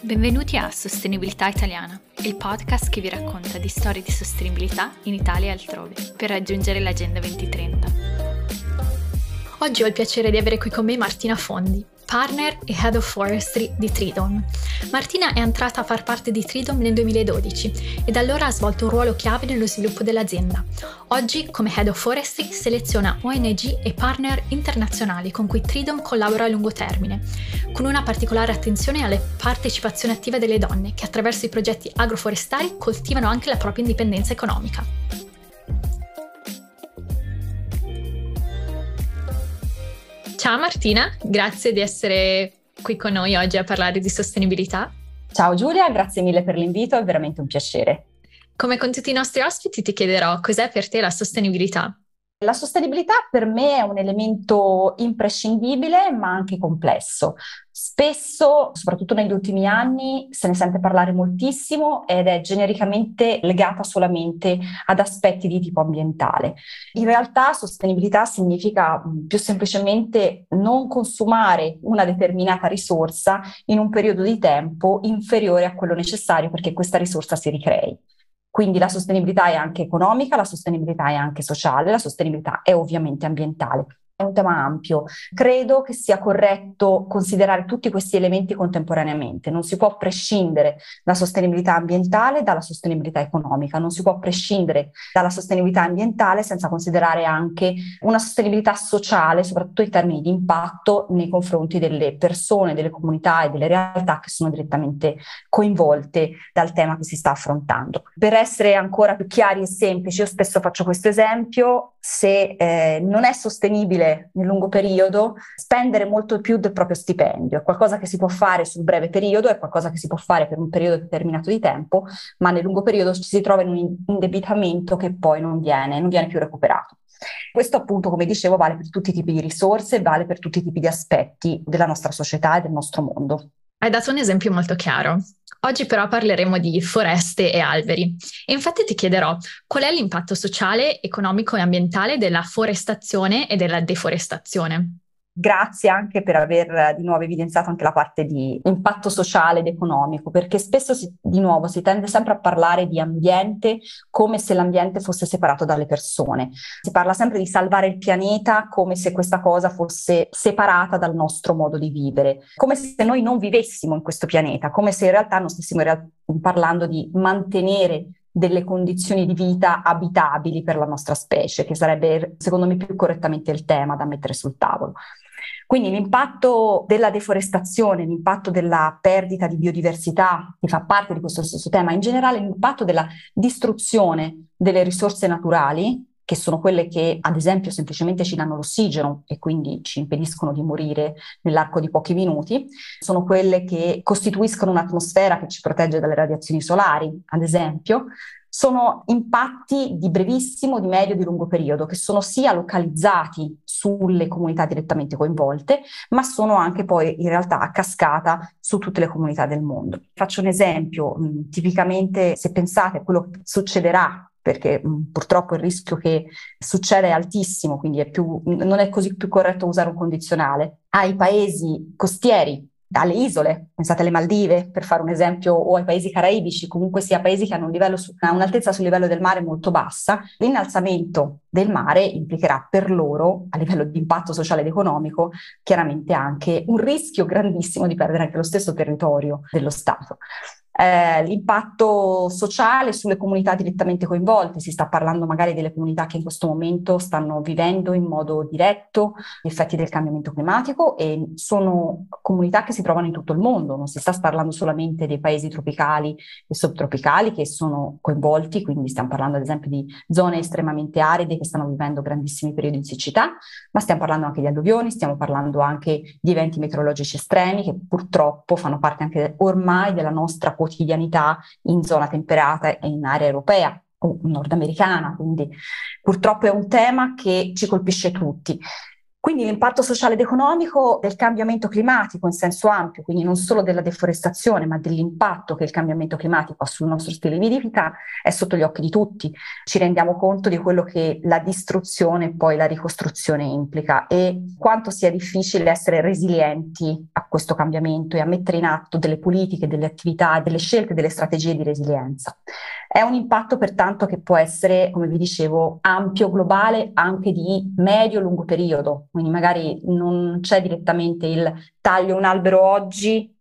Benvenuti a Sostenibilità Italiana, il podcast che vi racconta di storie di sostenibilità in Italia e altrove, per raggiungere l'Agenda 2030. Oggi ho il piacere di avere qui con me Martina Fondi, partner e Head of Forestry di Tridom. Martina è entrata a far parte di Tridom nel 2012 e da allora ha svolto un ruolo chiave nello sviluppo dell'azienda. Oggi, come Head of Forestry, seleziona ONG e partner internazionali con cui Tridom collabora a lungo termine, con una particolare attenzione alle partecipazioni attive delle donne che attraverso i progetti agroforestali coltivano anche la propria indipendenza economica. Ciao Martina, grazie di essere qui con noi oggi a parlare di sostenibilità. Ciao Giulia, grazie mille per l'invito, è veramente un piacere. Come con tutti i nostri ospiti ti chiederò cos'è per te la sostenibilità? La sostenibilità per me è un elemento imprescindibile ma anche complesso. Spesso, soprattutto negli ultimi anni, se ne sente parlare moltissimo ed è genericamente legata solamente ad aspetti di tipo ambientale. In realtà sostenibilità significa più semplicemente non consumare una determinata risorsa in un periodo di tempo inferiore a quello necessario perché questa risorsa si ricrei. Quindi la sostenibilità è anche economica, la sostenibilità è anche sociale, la sostenibilità è ovviamente ambientale un tema ampio. Credo che sia corretto considerare tutti questi elementi contemporaneamente. Non si può prescindere la sostenibilità ambientale dalla sostenibilità economica, non si può prescindere dalla sostenibilità ambientale senza considerare anche una sostenibilità sociale, soprattutto in termini di impatto nei confronti delle persone, delle comunità e delle realtà che sono direttamente coinvolte dal tema che si sta affrontando. Per essere ancora più chiari e semplici, io spesso faccio questo esempio, se eh, non è sostenibile nel lungo periodo spendere molto più del proprio stipendio. È qualcosa che si può fare sul breve periodo, è qualcosa che si può fare per un periodo determinato di tempo, ma nel lungo periodo ci si trova in un indebitamento che poi non viene, non viene più recuperato. Questo appunto, come dicevo, vale per tutti i tipi di risorse, vale per tutti i tipi di aspetti della nostra società e del nostro mondo. Hai dato un esempio molto chiaro. Oggi però parleremo di foreste e alberi e infatti ti chiederò qual è l'impatto sociale, economico e ambientale della forestazione e della deforestazione. Grazie anche per aver di nuovo evidenziato anche la parte di impatto sociale ed economico, perché spesso si, di nuovo si tende sempre a parlare di ambiente come se l'ambiente fosse separato dalle persone. Si parla sempre di salvare il pianeta come se questa cosa fosse separata dal nostro modo di vivere, come se noi non vivessimo in questo pianeta, come se in realtà non stessimo realtà parlando di mantenere delle condizioni di vita abitabili per la nostra specie, che sarebbe secondo me più correttamente il tema da mettere sul tavolo. Quindi l'impatto della deforestazione, l'impatto della perdita di biodiversità, che fa parte di questo stesso tema, in generale l'impatto della distruzione delle risorse naturali, che sono quelle che ad esempio semplicemente ci danno l'ossigeno e quindi ci impediscono di morire nell'arco di pochi minuti, sono quelle che costituiscono un'atmosfera che ci protegge dalle radiazioni solari, ad esempio, sono impatti di brevissimo, di medio e di lungo periodo che sono sia localizzati sulle comunità direttamente coinvolte, ma sono anche poi in realtà a cascata su tutte le comunità del mondo. Faccio un esempio, tipicamente se pensate a quello che succederà perché mh, purtroppo il rischio che succede è altissimo, quindi è più, non è così più corretto usare un condizionale. Ai paesi costieri, dalle isole, pensate alle Maldive per fare un esempio, o ai paesi caraibici, comunque sia paesi che hanno un su, un'altezza sul livello del mare molto bassa, l'innalzamento del mare implicherà per loro, a livello di impatto sociale ed economico, chiaramente anche un rischio grandissimo di perdere anche lo stesso territorio dello Stato eh, l'impatto sociale sulle comunità direttamente coinvolte. Si sta parlando magari delle comunità che in questo momento stanno vivendo in modo diretto gli effetti del cambiamento climatico e sono comunità che si trovano in tutto il mondo, non si sta parlando solamente dei paesi tropicali e subtropicali che sono coinvolti, quindi stiamo parlando ad esempio di zone estremamente aride che stanno vivendo grandissimi periodi di siccità, ma stiamo parlando anche di alluvioni, stiamo parlando anche di eventi meteorologici estremi che purtroppo fanno parte anche ormai della nostra quotidianità in zona temperata e in area europea o nordamericana, quindi purtroppo è un tema che ci colpisce tutti. Quindi l'impatto sociale ed economico del cambiamento climatico in senso ampio, quindi non solo della deforestazione, ma dell'impatto che il cambiamento climatico ha sul nostro stile di vita, è sotto gli occhi di tutti. Ci rendiamo conto di quello che la distruzione e poi la ricostruzione implica e quanto sia difficile essere resilienti a questo cambiamento e a mettere in atto delle politiche, delle attività, delle scelte, delle strategie di resilienza. È un impatto pertanto che può essere, come vi dicevo, ampio, globale, anche di medio-lungo periodo. Quindi magari non c'è direttamente il taglio un albero oggi,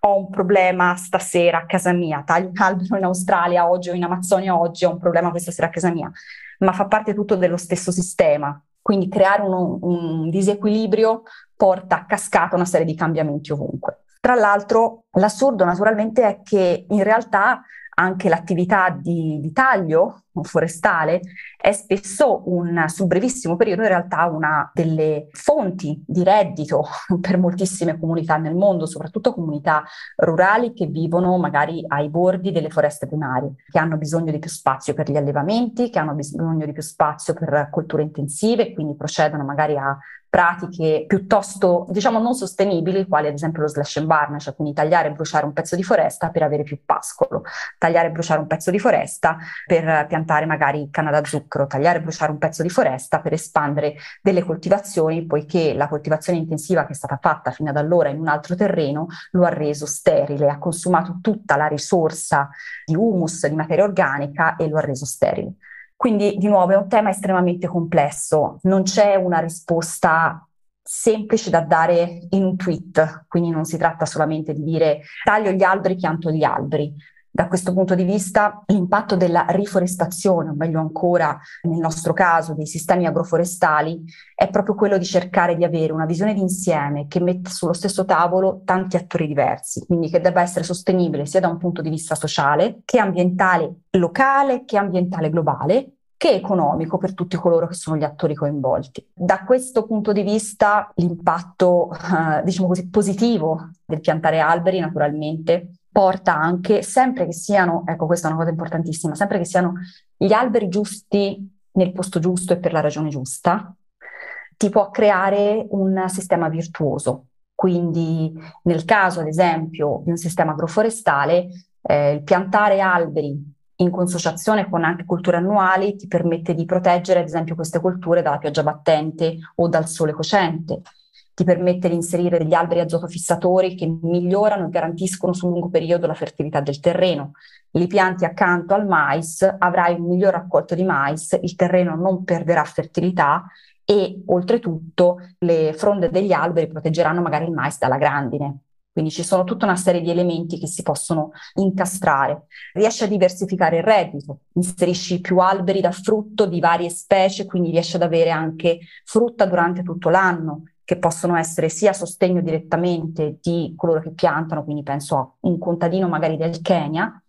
ho un problema stasera a casa mia, taglio un albero in Australia oggi o in Amazzonia oggi, ho un problema questa sera a casa mia, ma fa parte tutto dello stesso sistema. Quindi creare un, un disequilibrio porta a cascata una serie di cambiamenti ovunque. Tra l'altro, l'assurdo naturalmente è che in realtà anche l'attività di, di, taglio forestale è spesso un, sul brevissimo periodo in realtà una delle fonti di reddito per moltissime comunità nel mondo, soprattutto comunità rurali che vivono magari ai bordi delle foreste primarie, che hanno bisogno di più spazio per gli allevamenti, che hanno bisogno di più spazio per colture intensive, quindi procedono magari a pratiche piuttosto, diciamo, non sostenibili, quali ad esempio lo slash and burn, cioè quindi tagliare e bruciare un pezzo di foresta per avere più pascolo, tagliare e bruciare un pezzo di foresta per piantare magari canna da zucchero, tagliare e bruciare un pezzo di foresta per espandere delle coltivazioni, poiché la coltivazione intensiva che è stata fatta fino ad allora in un altro terreno lo ha reso sterile, ha consumato tutta la risorsa di humus, di materia organica e lo ha reso sterile. Quindi di nuovo è un tema estremamente complesso, non c'è una risposta semplice da dare in un tweet, quindi non si tratta solamente di dire taglio gli alberi, pianto gli alberi. Da questo punto di vista l'impatto della riforestazione, o meglio ancora nel nostro caso dei sistemi agroforestali, è proprio quello di cercare di avere una visione d'insieme che metta sullo stesso tavolo tanti attori diversi, quindi che debba essere sostenibile sia da un punto di vista sociale che ambientale locale che ambientale globale che economico per tutti coloro che sono gli attori coinvolti. Da questo punto di vista l'impatto, eh, diciamo così, positivo del piantare alberi naturalmente porta anche, sempre che siano, ecco questa è una cosa importantissima, sempre che siano gli alberi giusti nel posto giusto e per la ragione giusta, ti può creare un sistema virtuoso. Quindi nel caso, ad esempio, di un sistema agroforestale, eh, piantare alberi in consociazione con anche culture annuali ti permette di proteggere, ad esempio, queste culture dalla pioggia battente o dal sole cocente ti permette di inserire degli alberi azotofissatori che migliorano e garantiscono sul lungo periodo la fertilità del terreno. Li pianti accanto al mais, avrai un miglior raccolto di mais, il terreno non perderà fertilità e oltretutto le fronde degli alberi proteggeranno magari il mais dalla grandine. Quindi ci sono tutta una serie di elementi che si possono incastrare. Riesci a diversificare il reddito, inserisci più alberi da frutto di varie specie, quindi riesci ad avere anche frutta durante tutto l'anno che possono essere sia sostegno direttamente di coloro che piantano, quindi penso a un contadino magari del Kenya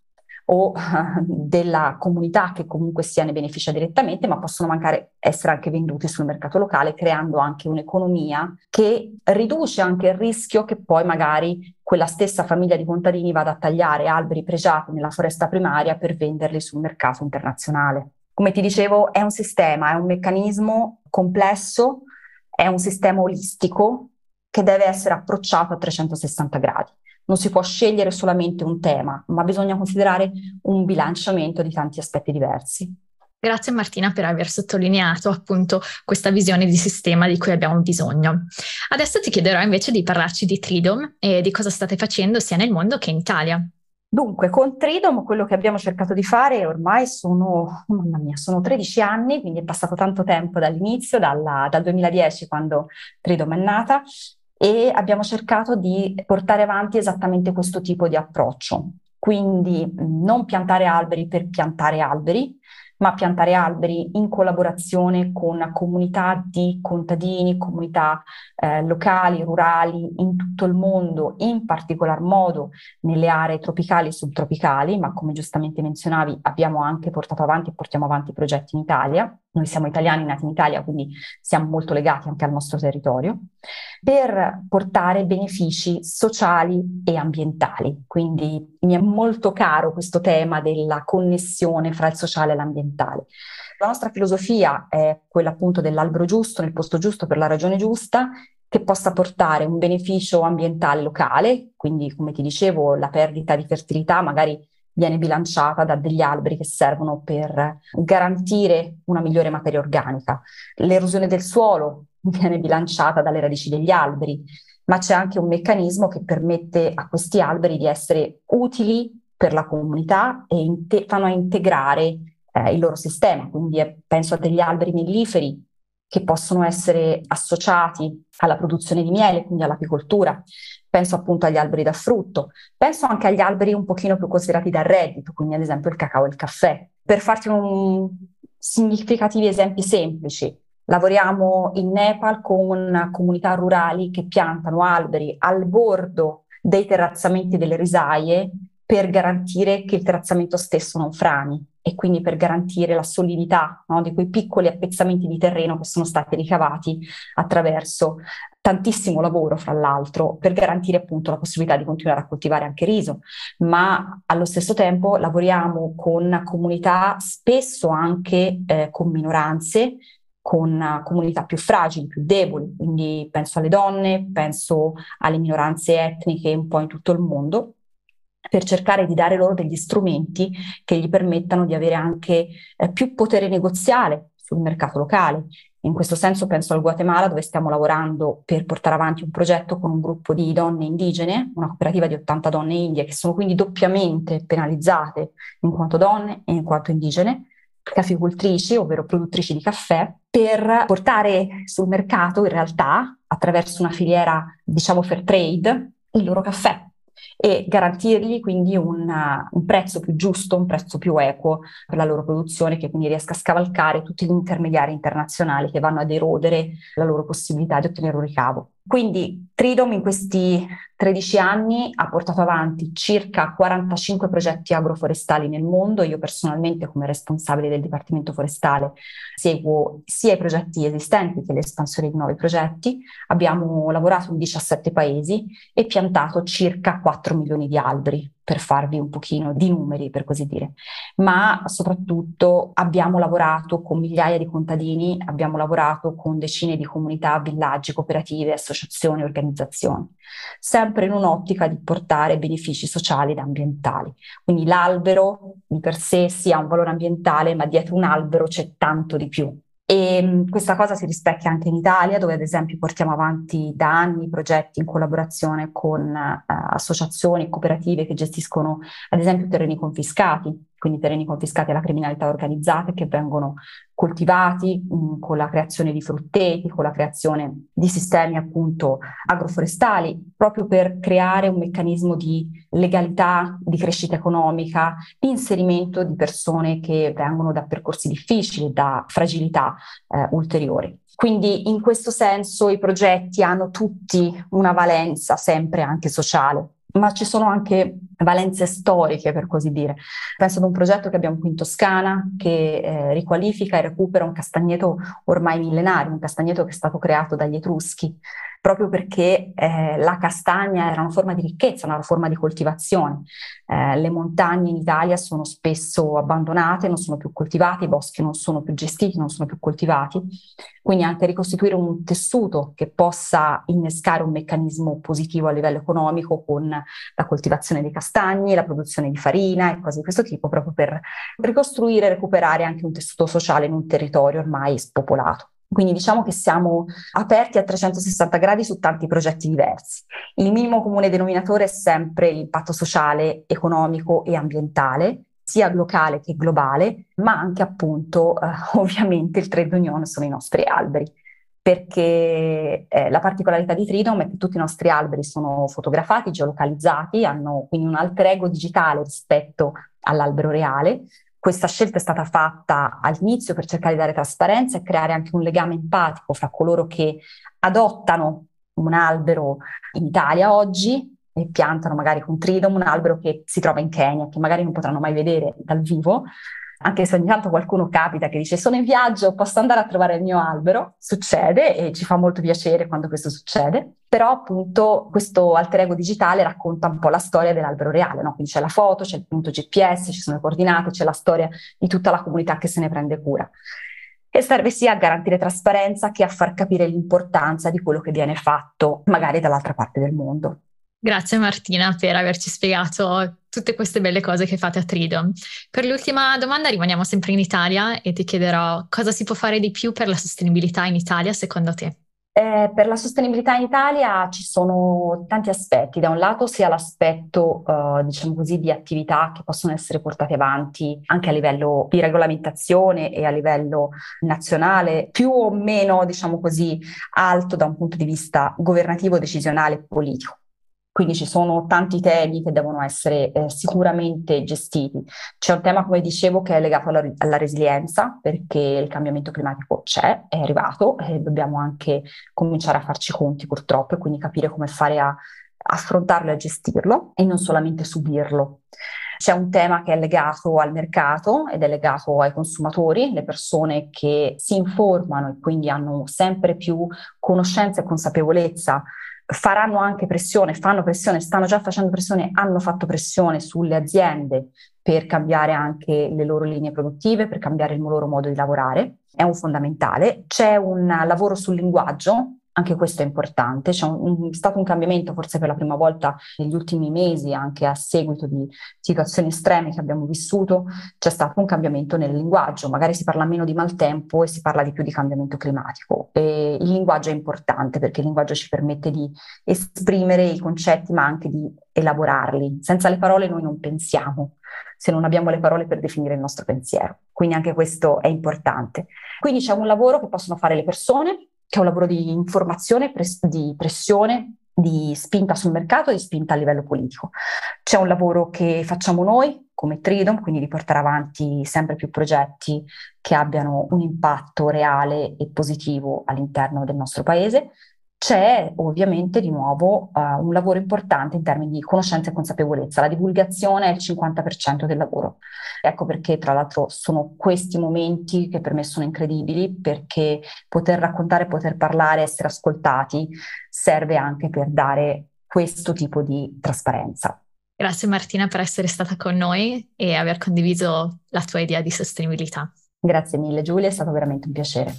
o della comunità che comunque sia ne beneficia direttamente, ma possono mancare, essere anche venduti sul mercato locale, creando anche un'economia che riduce anche il rischio che poi magari quella stessa famiglia di contadini vada a tagliare alberi pregiati nella foresta primaria per venderli sul mercato internazionale. Come ti dicevo, è un sistema, è un meccanismo complesso è un sistema olistico che deve essere approcciato a 360 gradi. Non si può scegliere solamente un tema, ma bisogna considerare un bilanciamento di tanti aspetti diversi. Grazie Martina per aver sottolineato appunto questa visione di sistema di cui abbiamo bisogno. Adesso ti chiederò invece di parlarci di Tridom e di cosa state facendo sia nel mondo che in Italia. Dunque, con Tridom quello che abbiamo cercato di fare ormai sono, mamma mia, sono 13 anni, quindi è passato tanto tempo dall'inizio, dalla, dal 2010 quando Tridom è nata, e abbiamo cercato di portare avanti esattamente questo tipo di approccio. Quindi non piantare alberi per piantare alberi, ma piantare alberi in collaborazione con comunità di contadini, comunità eh, locali, rurali in tutto il mondo, in particolar modo nelle aree tropicali e subtropicali, ma come giustamente menzionavi abbiamo anche portato avanti e portiamo avanti progetti in Italia. Noi siamo italiani nati in Italia, quindi siamo molto legati anche al nostro territorio, per portare benefici sociali e ambientali. Quindi mi è molto caro questo tema della connessione fra il sociale e l'ambientale ambientale. La nostra filosofia è quella appunto dell'albero giusto nel posto giusto per la ragione giusta che possa portare un beneficio ambientale locale, quindi come ti dicevo la perdita di fertilità magari viene bilanciata da degli alberi che servono per garantire una migliore materia organica. L'erosione del suolo viene bilanciata dalle radici degli alberi, ma c'è anche un meccanismo che permette a questi alberi di essere utili per la comunità e inte- fanno integrare eh, il loro sistema. Quindi eh, penso a degli alberi melliferi che possono essere associati alla produzione di miele, quindi all'apicoltura. Penso appunto agli alberi da frutto, penso anche agli alberi un pochino più considerati da reddito, quindi ad esempio il cacao e il caffè. Per farti un significativi esempi semplici, lavoriamo in Nepal con comunità rurali che piantano alberi al bordo dei terrazzamenti delle risaie per garantire che il terrazzamento stesso non frani e quindi per garantire la solidità no, di quei piccoli appezzamenti di terreno che sono stati ricavati attraverso tantissimo lavoro, fra l'altro, per garantire appunto la possibilità di continuare a coltivare anche riso, ma allo stesso tempo lavoriamo con comunità spesso anche eh, con minoranze con comunità più fragili, più deboli, quindi penso alle donne, penso alle minoranze etniche un po' in tutto il mondo per cercare di dare loro degli strumenti che gli permettano di avere anche eh, più potere negoziale sul mercato locale. In questo senso penso al Guatemala dove stiamo lavorando per portare avanti un progetto con un gruppo di donne indigene, una cooperativa di 80 donne indie che sono quindi doppiamente penalizzate in quanto donne e in quanto indigene, caficoltrici, ovvero produttrici di caffè, per portare sul mercato in realtà attraverso una filiera diciamo fair trade il loro caffè e garantirgli quindi una, un prezzo più giusto, un prezzo più equo per la loro produzione, che quindi riesca a scavalcare tutti gli intermediari internazionali che vanno ad erodere la loro possibilità di ottenere un ricavo. Quindi Tridom in questi 13 anni ha portato avanti circa 45 progetti agroforestali nel mondo. Io personalmente come responsabile del Dipartimento Forestale seguo sia i progetti esistenti che l'espansione di nuovi progetti. Abbiamo lavorato in 17 paesi e piantato circa 4 milioni di alberi per farvi un pochino di numeri, per così dire. Ma soprattutto abbiamo lavorato con migliaia di contadini, abbiamo lavorato con decine di comunità, villaggi, cooperative, associazioni, organizzazioni, sempre in un'ottica di portare benefici sociali ed ambientali. Quindi l'albero di per sé sia un valore ambientale, ma dietro un albero c'è tanto di più. E mm, questa cosa si rispecchia anche in Italia, dove ad esempio portiamo avanti da anni progetti in collaborazione con uh, associazioni e cooperative che gestiscono ad esempio terreni confiscati, quindi terreni confiscati alla criminalità organizzata che vengono coltivati mh, con la creazione di frutteti, con la creazione di sistemi appunto agroforestali, proprio per creare un meccanismo di legalità, di crescita economica, di inserimento di persone che vengono da percorsi difficili, da fragilità eh, ulteriori. Quindi in questo senso i progetti hanno tutti una valenza sempre anche sociale ma ci sono anche valenze storiche, per così dire. Penso ad un progetto che abbiamo qui in Toscana che eh, riqualifica e recupera un castagneto ormai millenario, un castagneto che è stato creato dagli Etruschi proprio perché eh, la castagna era una forma di ricchezza, una forma di coltivazione. Eh, le montagne in Italia sono spesso abbandonate, non sono più coltivate, i boschi non sono più gestiti, non sono più coltivati, quindi anche ricostituire un tessuto che possa innescare un meccanismo positivo a livello economico con la coltivazione dei castagni, la produzione di farina e cose di questo tipo, proprio per ricostruire e recuperare anche un tessuto sociale in un territorio ormai spopolato. Quindi diciamo che siamo aperti a 360 gradi su tanti progetti diversi. Il minimo comune denominatore è sempre l'impatto sociale, economico e ambientale, sia locale che globale, ma anche appunto eh, ovviamente il trade union sono i nostri alberi perché eh, la particolarità di Tridom è che tutti i nostri alberi sono fotografati, geolocalizzati, hanno quindi un alter ego digitale rispetto all'albero reale, questa scelta è stata fatta all'inizio per cercare di dare trasparenza e creare anche un legame empatico fra coloro che adottano un albero in Italia oggi e piantano magari con Tridom un albero che si trova in Kenya, che magari non potranno mai vedere dal vivo, anche se ogni tanto qualcuno capita che dice sono in viaggio, posso andare a trovare il mio albero, succede e ci fa molto piacere quando questo succede, però appunto questo alter ego digitale racconta un po' la storia dell'albero reale, no? quindi c'è la foto, c'è il punto GPS, ci sono le coordinate, c'è la storia di tutta la comunità che se ne prende cura e serve sia a garantire trasparenza che a far capire l'importanza di quello che viene fatto magari dall'altra parte del mondo. Grazie Martina per averci spiegato tutte queste belle cose che fate a Trido. Per l'ultima domanda rimaniamo sempre in Italia e ti chiederò cosa si può fare di più per la sostenibilità in Italia secondo te? Eh, per la sostenibilità in Italia ci sono tanti aspetti, da un lato sia l'aspetto, eh, diciamo così, di attività che possono essere portate avanti anche a livello di regolamentazione e a livello nazionale, più o meno, diciamo così, alto da un punto di vista governativo, decisionale e politico. Quindi ci sono tanti temi che devono essere eh, sicuramente gestiti. C'è un tema, come dicevo, che è legato alla, alla, resilienza, perché il cambiamento climatico c'è, è arrivato e dobbiamo anche cominciare a farci conti purtroppo e quindi capire come fare a affrontarlo e a gestirlo e non solamente subirlo. C'è un tema che è legato al mercato ed è legato ai consumatori, le persone che si informano e quindi hanno sempre più conoscenza e consapevolezza faranno anche pressione, fanno pressione, stanno già facendo pressione, hanno fatto pressione sulle aziende per cambiare anche le loro linee produttive, per cambiare il loro modo di lavorare. È un fondamentale. C'è un lavoro sul linguaggio anche questo è importante, c'è un, stato un cambiamento forse per la prima volta negli ultimi mesi, anche a seguito di situazioni estreme che abbiamo vissuto, c'è stato un cambiamento nel linguaggio, magari si parla meno di maltempo e si parla di più di cambiamento climatico. E il linguaggio è importante perché il linguaggio ci permette di esprimere i concetti ma anche di elaborarli. Senza le parole noi non pensiamo se non abbiamo le parole per definire il nostro pensiero. Quindi anche questo è importante. Quindi c'è un lavoro che possono fare le persone che è un lavoro di informazione, pres- di pressione, di spinta sul mercato e di spinta a livello politico. C'è un lavoro che facciamo noi come Tridom, quindi di portare avanti sempre più progetti che abbiano un impatto reale e positivo all'interno del nostro paese. C'è ovviamente di nuovo uh, un lavoro importante in termini di conoscenza e consapevolezza. La divulgazione è il 50% del lavoro. Ecco perché, tra l'altro, sono questi momenti che per me sono incredibili, perché poter raccontare, poter parlare, essere ascoltati serve anche per dare questo tipo di trasparenza. Grazie Martina per essere stata con noi e aver condiviso la tua idea di sostenibilità. Grazie mille Giulia, è stato veramente un piacere.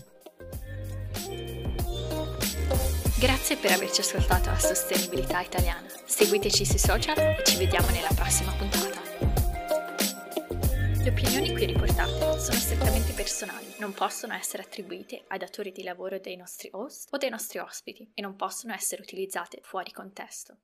Grazie per averci ascoltato a Sostenibilità Italiana. Seguiteci sui social e ci vediamo nella prossima puntata. Le opinioni qui riportate sono strettamente personali, non possono essere attribuite ai datori di lavoro dei nostri host o dei nostri ospiti e non possono essere utilizzate fuori contesto.